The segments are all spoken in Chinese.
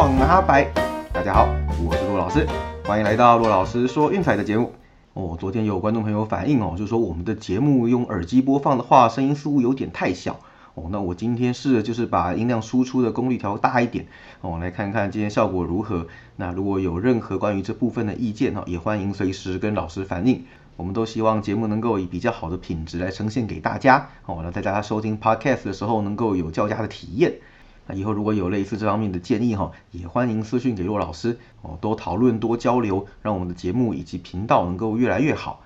闯拿白。大家好，我是骆老师，欢迎来到骆老师说运彩的节目。哦，昨天有观众朋友反映哦，就说我们的节目用耳机播放的话，声音似乎有点太小。哦，那我今天试着就是把音量输出的功率调大一点，哦，来看看今天效果如何。那如果有任何关于这部分的意见哈，也欢迎随时跟老师反映。我们都希望节目能够以比较好的品质来呈现给大家，哦，那在大家收听 podcast 的时候能够有较佳的体验。那以后如果有类似这方面的建议哈，也欢迎私讯给骆老师，哦，多讨论多交流，让我们的节目以及频道能够越来越好。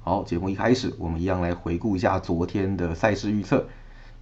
好，节目一开始，我们一样来回顾一下昨天的赛事预测。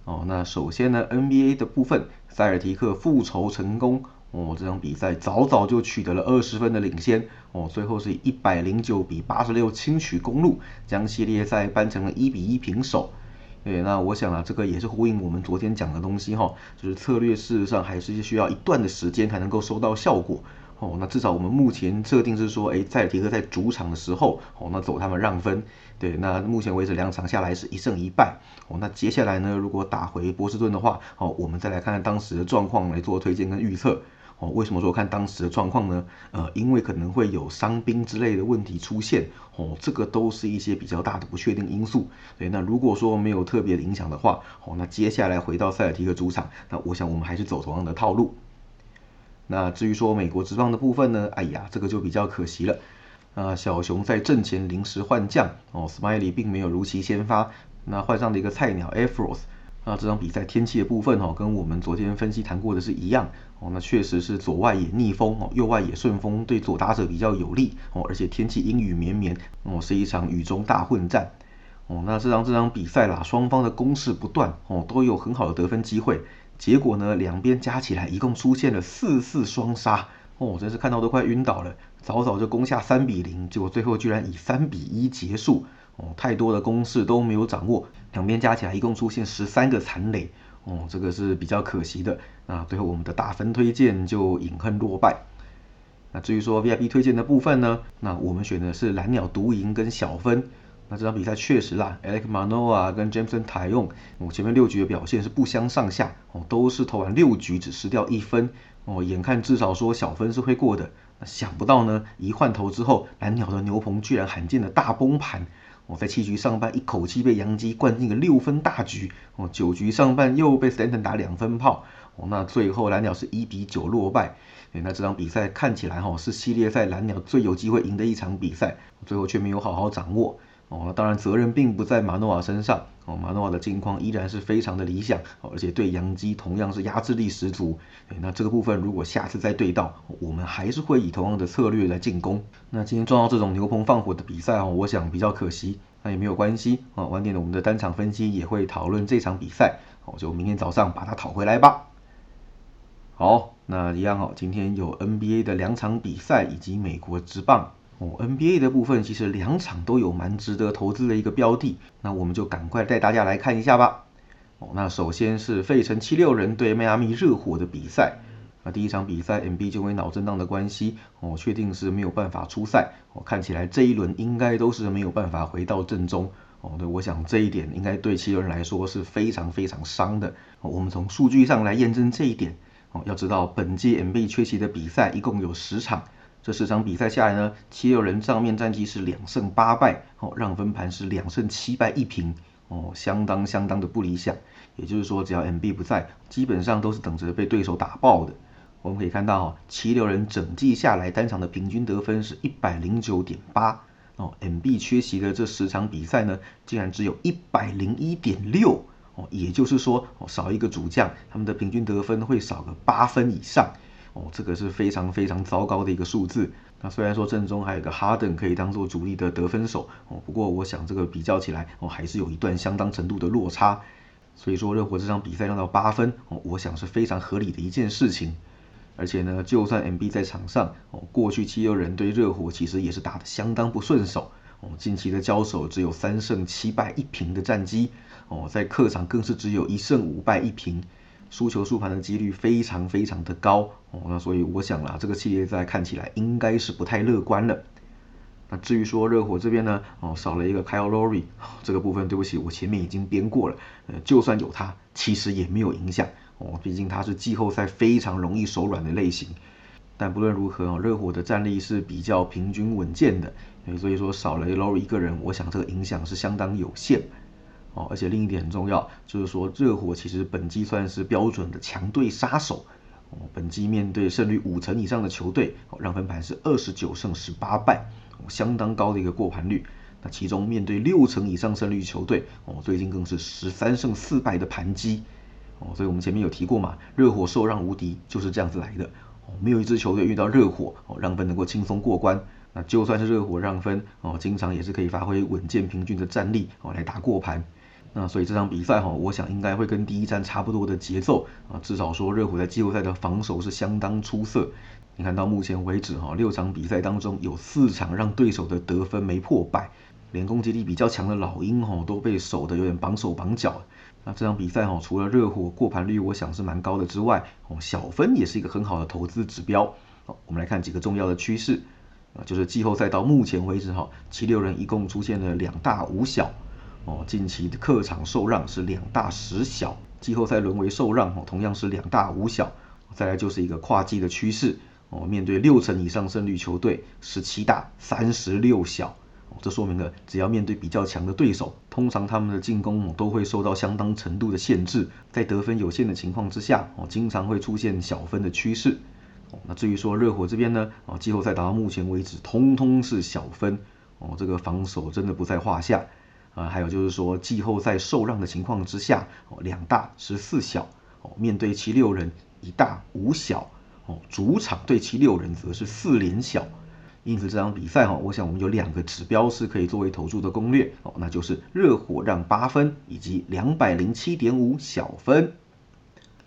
哦，那首先呢，NBA 的部分，塞尔提克复仇成功。哦，这场比赛早早就取得了二十分的领先，哦，最后是一百零九比八十六轻取公路，将系列赛扳成了一比一平手。对，那我想啊，这个也是呼应我们昨天讲的东西哈，就是策略事实上还是需要一段的时间才能够收到效果。哦，那至少我们目前设定是说，哎，塞尔提克在主场的时候，哦，那走他们让分。对，那目前为止两场下来是一胜一败。哦，那接下来呢，如果打回波士顿的话，哦，我们再来看看当时的状况来做推荐跟预测。哦，为什么说看当时的状况呢？呃，因为可能会有伤兵之类的问题出现，哦，这个都是一些比较大的不确定因素。对，那如果说没有特别的影响的话，哦，那接下来回到塞尔提克主场，那我想我们还是走同样的套路。那至于说美国职棒的部分呢？哎呀，这个就比较可惜了。啊，小熊在阵前临时换将，哦，Smiley 并没有如期先发，那换上了一个菜鸟 Afros。那这场比赛天气的部分哦，跟我们昨天分析谈过的是一样哦。那确实是左外野逆风哦，右外野顺风，对左打者比较有利哦。而且天气阴雨绵绵哦，是一场雨中大混战哦。那这场这场比赛啦，双方的攻势不断哦，都有很好的得分机会。结果呢，两边加起来一共出现了四次双杀哦，真是看到都快晕倒了。早早就攻下三比零，结果最后居然以三比一结束。哦，太多的攻势都没有掌握，两边加起来一共出现十三个残垒，哦，这个是比较可惜的。那最后我们的打分推荐就饮恨落败。那至于说 VIP 推荐的部分呢，那我们选的是蓝鸟独赢跟小分。那这场比赛确实啦，Alex Manoa 跟 Jameson Taillon，哦，前面六局的表现是不相上下，哦，都是投完六局只失掉一分，哦，眼看至少说小分是会过的，那想不到呢，一换头之后，蓝鸟的牛棚居然罕见的大崩盘。我在七局上半一口气被杨基灌进个六分大局，哦，九局上半又被 Stanton 打两分炮，哦，那最后蓝鸟是一比九落败，那这场比赛看起来哈是系列赛蓝鸟最有机会赢的一场比赛，最后却没有好好掌握。哦，当然责任并不在马诺瓦身上。哦，马诺瓦的境况依然是非常的理想，而且对杨基同样是压制力十足。那这个部分如果下次再对到，我们还是会以同样的策略来进攻。那今天撞到这种牛棚放火的比赛哦，我想比较可惜。那也没有关系啊，晚点的我们的单场分析也会讨论这场比赛。哦，就明天早上把它讨回来吧。好，那一样哦，今天有 NBA 的两场比赛以及美国职棒。哦，NBA 的部分其实两场都有蛮值得投资的一个标的，那我们就赶快带大家来看一下吧。哦，那首先是费城七六人对迈阿密热火的比赛。那第一场比赛，MB 就因为脑震荡的关系，哦，确定是没有办法出赛。哦，看起来这一轮应该都是没有办法回到正中。哦，对，我想这一点应该对七六人来说是非常非常伤的。我们从数据上来验证这一点。要知道本届 MB 缺席的比赛一共有十场。这十场比赛下来呢，七六人账面战绩是两胜八败，哦，让分盘是两胜七败一平，哦，相当相当的不理想。也就是说，只要 MB 不在，基本上都是等着被对手打爆的。我们可以看到，七六人整季下来单场的平均得分是一百零九点八，哦，MB 缺席的这十场比赛呢，竟然只有一百零一点六，哦，也就是说，哦，少一个主将，他们的平均得分会少个八分以上。哦，这个是非常非常糟糕的一个数字。那虽然说正中还有个哈登可以当做主力的得分手哦，不过我想这个比较起来哦，还是有一段相当程度的落差。所以说热火这场比赛让到八分哦，我想是非常合理的一件事情。而且呢，就算 MB 在场上哦，过去七六人对热火其实也是打得相当不顺手哦，近期的交手只有三胜七败一平的战绩哦，在客场更是只有一胜五败一平。输球输盘的几率非常非常的高哦，那所以我想啦，这个系列赛看起来应该是不太乐观了。那至于说热火这边呢，哦少了一个 Kyle Lowry，这个部分对不起，我前面已经编过了，呃就算有他，其实也没有影响哦，毕竟他是季后赛非常容易手软的类型。但不论如何，热火的战力是比较平均稳健的，所以说少了 l o r i 一个人，我想这个影响是相当有限。哦，而且另一点很重要，就是说热火其实本季算是标准的强队杀手。哦，本季面对胜率五成以上的球队，哦，让分盘是二十九胜十八败，相当高的一个过盘率。那其中面对六成以上胜率球队，哦，最近更是十三胜四败的盘击。哦，所以我们前面有提过嘛，热火受让无敌就是这样子来的。没有一支球队遇到热火哦让分能够轻松过关。那就算是热火让分哦，经常也是可以发挥稳健平均的战力哦来打过盘。那所以这场比赛哈，我想应该会跟第一站差不多的节奏啊，至少说热火在季后赛的防守是相当出色。你看到目前为止哈，六场比赛当中有四场让对手的得分没破百。连攻击力比较强的老鹰吼都被守的有点绑手绑脚。那这场比赛吼除了热火过盘率我想是蛮高的之外，哦小分也是一个很好的投资指标。好，我们来看几个重要的趋势啊，就是季后赛到目前为止哈，七六人一共出现了两大五小。哦，近期的客场受让是两大十小，季后赛沦为受让哦，同样是两大五小。再来就是一个跨季的趋势哦，面对六成以上胜率球队，十七大三十六小。这说明了，只要面对比较强的对手，通常他们的进攻都会受到相当程度的限制，在得分有限的情况之下，哦，经常会出现小分的趋势。哦，那至于说热火这边呢，哦，季后赛打到目前为止，通通是小分。哦，这个防守真的不在话下。啊，还有就是说，季后赛受让的情况之下，哦，两大十四小。哦，面对七六人一大五小。哦，主场对七六人则是四连小。因此这场比赛哈，我想我们有两个指标是可以作为投注的攻略哦，那就是热火让八分以及两百零七点五小分。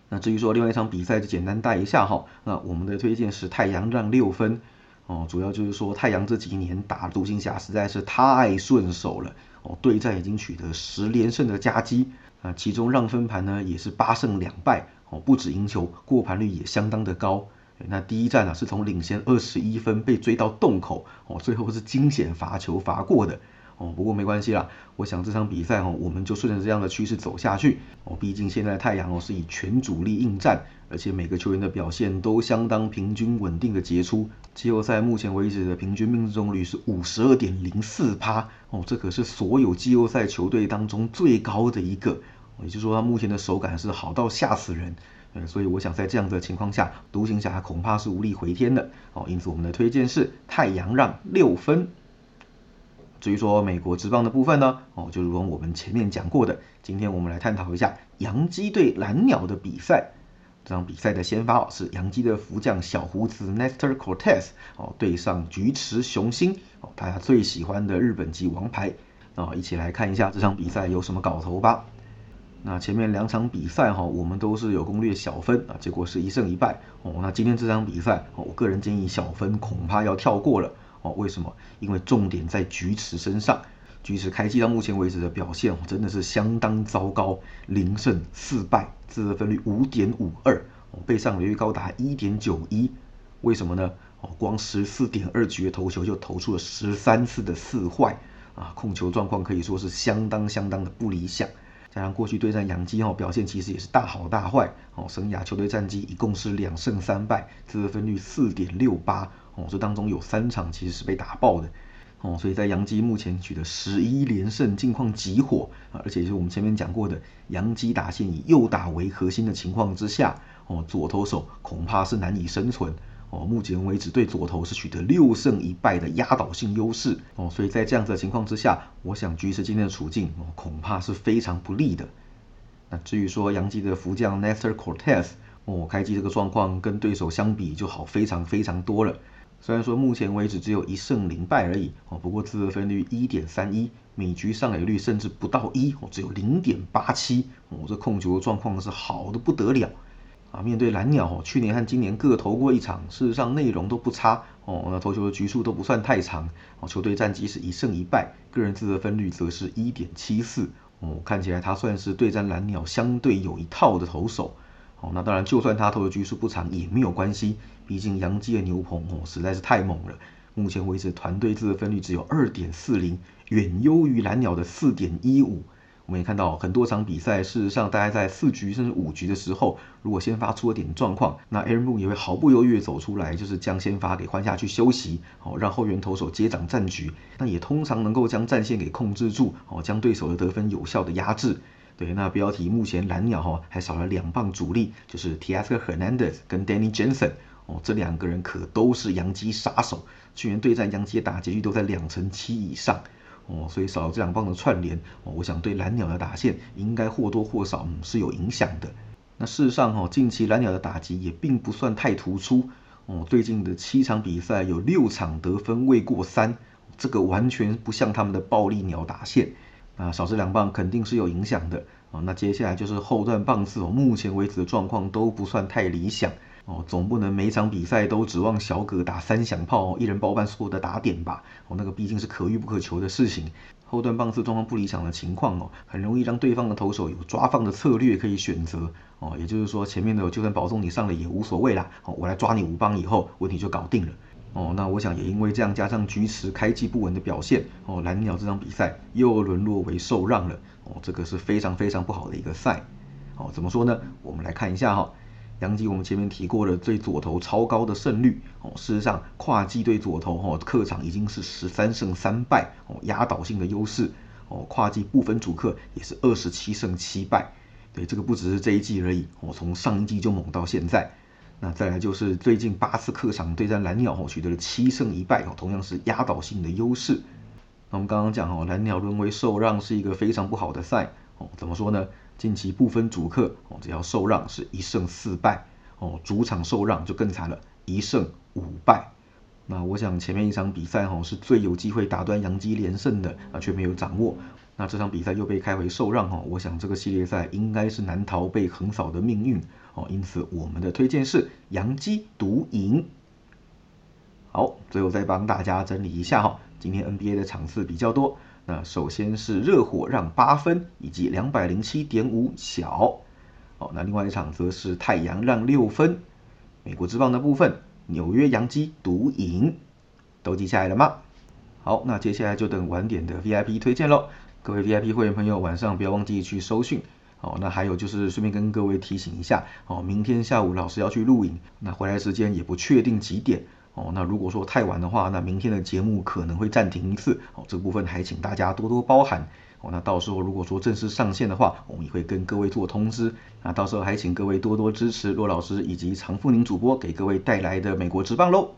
那至于说另外一场比赛就简单带一下哈，那我们的推荐是太阳让六分哦，主要就是说太阳这几年打独行侠实在是太顺手了哦，对战已经取得十连胜的佳绩啊，其中让分盘呢也是八胜两败哦，不止赢球，过盘率也相当的高。那第一站呢，是从领先二十一分被追到洞口哦，最后是惊险罚球罚过的哦。不过没关系啦，我想这场比赛哦，我们就顺着这样的趋势走下去哦。毕竟现在太阳哦是以全主力应战，而且每个球员的表现都相当平均稳定的杰出。季后赛目前为止的平均命中率是五十二点零四趴哦，这可是所有季后赛球队当中最高的一个。也就是说，他目前的手感是好到吓死人。嗯，所以我想在这样的情况下，独行侠恐怕是无力回天的哦。因此，我们的推荐是太阳让六分。至于说美国职棒的部分呢，哦，就如同我们前面讲过的，今天我们来探讨一下洋基对蓝鸟的比赛。这场比赛的先发哦是洋基的福将小胡子 Nestor Cortez 哦，对上菊池雄星哦，大家最喜欢的日本籍王牌哦，一起来看一下这场比赛有什么搞头吧。那前面两场比赛哈，我们都是有攻略小分啊，结果是一胜一败哦。那今天这场比赛，我个人建议小分恐怕要跳过了哦。为什么？因为重点在菊池身上。菊池开季到目前为止的表现真的是相当糟糕，零胜四败，自得分率五点五二，被上垒率高达一点九一。为什么呢？哦，光十四点二局的投球就投出了十三次的四坏啊，控球状况可以说是相当相当的不理想。加上过去对战杨基哦，表现其实也是大好大坏哦。生涯球队战绩一共是两胜三败，自得分率四点六八哦。这当中有三场其实是被打爆的哦。所以在杨基目前取得十一连胜，近况极火啊。而且就是我们前面讲过的，杨基打线以右打为核心的情况之下哦，左投手恐怕是难以生存。哦，目前为止对左投是取得六胜一败的压倒性优势哦，所以在这样子的情况之下，我想局势今天的处境哦，恐怕是非常不利的。那至于说杨基的福将 Nestor Cortez 哦，开机这个状况跟对手相比就好非常非常多了。虽然说目前为止只有一胜零败而已哦，不过自得分率一点三一，每局上垒率甚至不到一哦，只有零点八七哦，这控球的状况是好的不得了。啊，面对蓝鸟哦，去年和今年各投过一场，事实上内容都不差哦。那投球的局数都不算太长哦。球队战绩是一胜一败，个人自责分率则是一点七四哦。看起来他算是对战蓝鸟相对有一套的投手哦。那当然，就算他投的局数不长也没有关系，毕竟杨基的牛棚哦实在是太猛了。目前为止，团队自责分率只有二点四零，远优于蓝鸟的四点一五。我们也看到很多场比赛，事实上大概在四局甚至五局的时候，如果先发出了点状况，那 Aaron Boone 也会毫不犹豫走出来，就是将先发给换下去休息，哦，让后援投手接掌战局。那也通常能够将战线给控制住，哦，将对手的得分有效的压制。对，那标题目前蓝鸟哈还少了两棒主力，就是 Teoscar Hernandez 跟 Danny Jensen，哦，这两个人可都是洋基杀手，去年对战洋基的打击率都在两成七以上。哦，所以少了这两棒的串联，哦，我想对蓝鸟的打线应该或多或少嗯是有影响的。那事实上哈，近期蓝鸟的打击也并不算太突出，哦，最近的七场比赛有六场得分未过三，这个完全不像他们的暴力鸟打线。那少这两棒肯定是有影响的啊。那接下来就是后段棒次哦，目前为止的状况都不算太理想。哦，总不能每场比赛都指望小葛打三响炮，一人包办所有的打点吧？哦，那个毕竟是可遇不可求的事情。后段棒次状况不理想的情况哦，很容易让对方的投手有抓放的策略可以选择。哦，也就是说前面的就算保送你上了也无所谓啦。哦，我来抓你五棒以后，问题就搞定了。哦，那我想也因为这样加上局池开季不稳的表现，哦，蓝鸟这场比赛又沦落为受让了。哦，这个是非常非常不好的一个赛。哦，怎么说呢？我们来看一下哈。杨基我们前面提过了，最左投超高的胜率哦，事实上跨季对左投哦，客场已经是十三胜三败哦，压倒性的优势哦，跨季不分主客也是二十七胜七败，对，这个不只是这一季而已哦，从上一季就猛到现在。那再来就是最近八次客场对战蓝鸟哦，取得了七胜一败哦，同样是压倒性的优势。那我们刚刚讲哦，蓝鸟沦为受让是一个非常不好的赛哦，怎么说呢？近期不分主客哦，只要受让是一胜四败哦，主场受让就更惨了，一胜五败。那我想前面一场比赛哈是最有机会打断杨基连胜的啊，却没有掌握。那这场比赛又被开回受让哈，我想这个系列赛应该是难逃被横扫的命运哦。因此我们的推荐是杨基独赢。好，最后再帮大家整理一下哈，今天 NBA 的场次比较多。那首先是热火让八分，以及两百零七点五小。哦，那另外一场则是太阳让六分。美国之棒的部分，纽约洋基独赢，都记下来了吗？好，那接下来就等晚点的 VIP 推荐喽。各位 VIP 会员朋友，晚上不要忘记去收讯。哦，那还有就是顺便跟各位提醒一下，哦，明天下午老师要去录影，那回来时间也不确定几点。哦，那如果说太晚的话，那明天的节目可能会暂停一次。哦，这部分还请大家多多包涵。哦，那到时候如果说正式上线的话，我们也会跟各位做通知。那到时候还请各位多多支持骆老师以及常富宁主播给各位带来的美国之棒喽。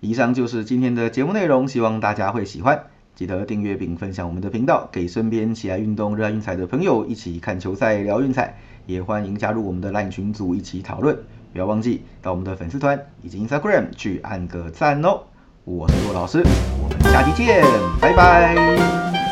以上就是今天的节目内容，希望大家会喜欢。记得订阅并分享我们的频道，给身边喜爱运动、热爱运彩的朋友一起看球赛、聊运彩。也欢迎加入我们的 LINE 群组一起讨论。不要忘记到我们的粉丝团以及 Instagram 去按个赞哦！我是骆老师，我们下期见，拜拜。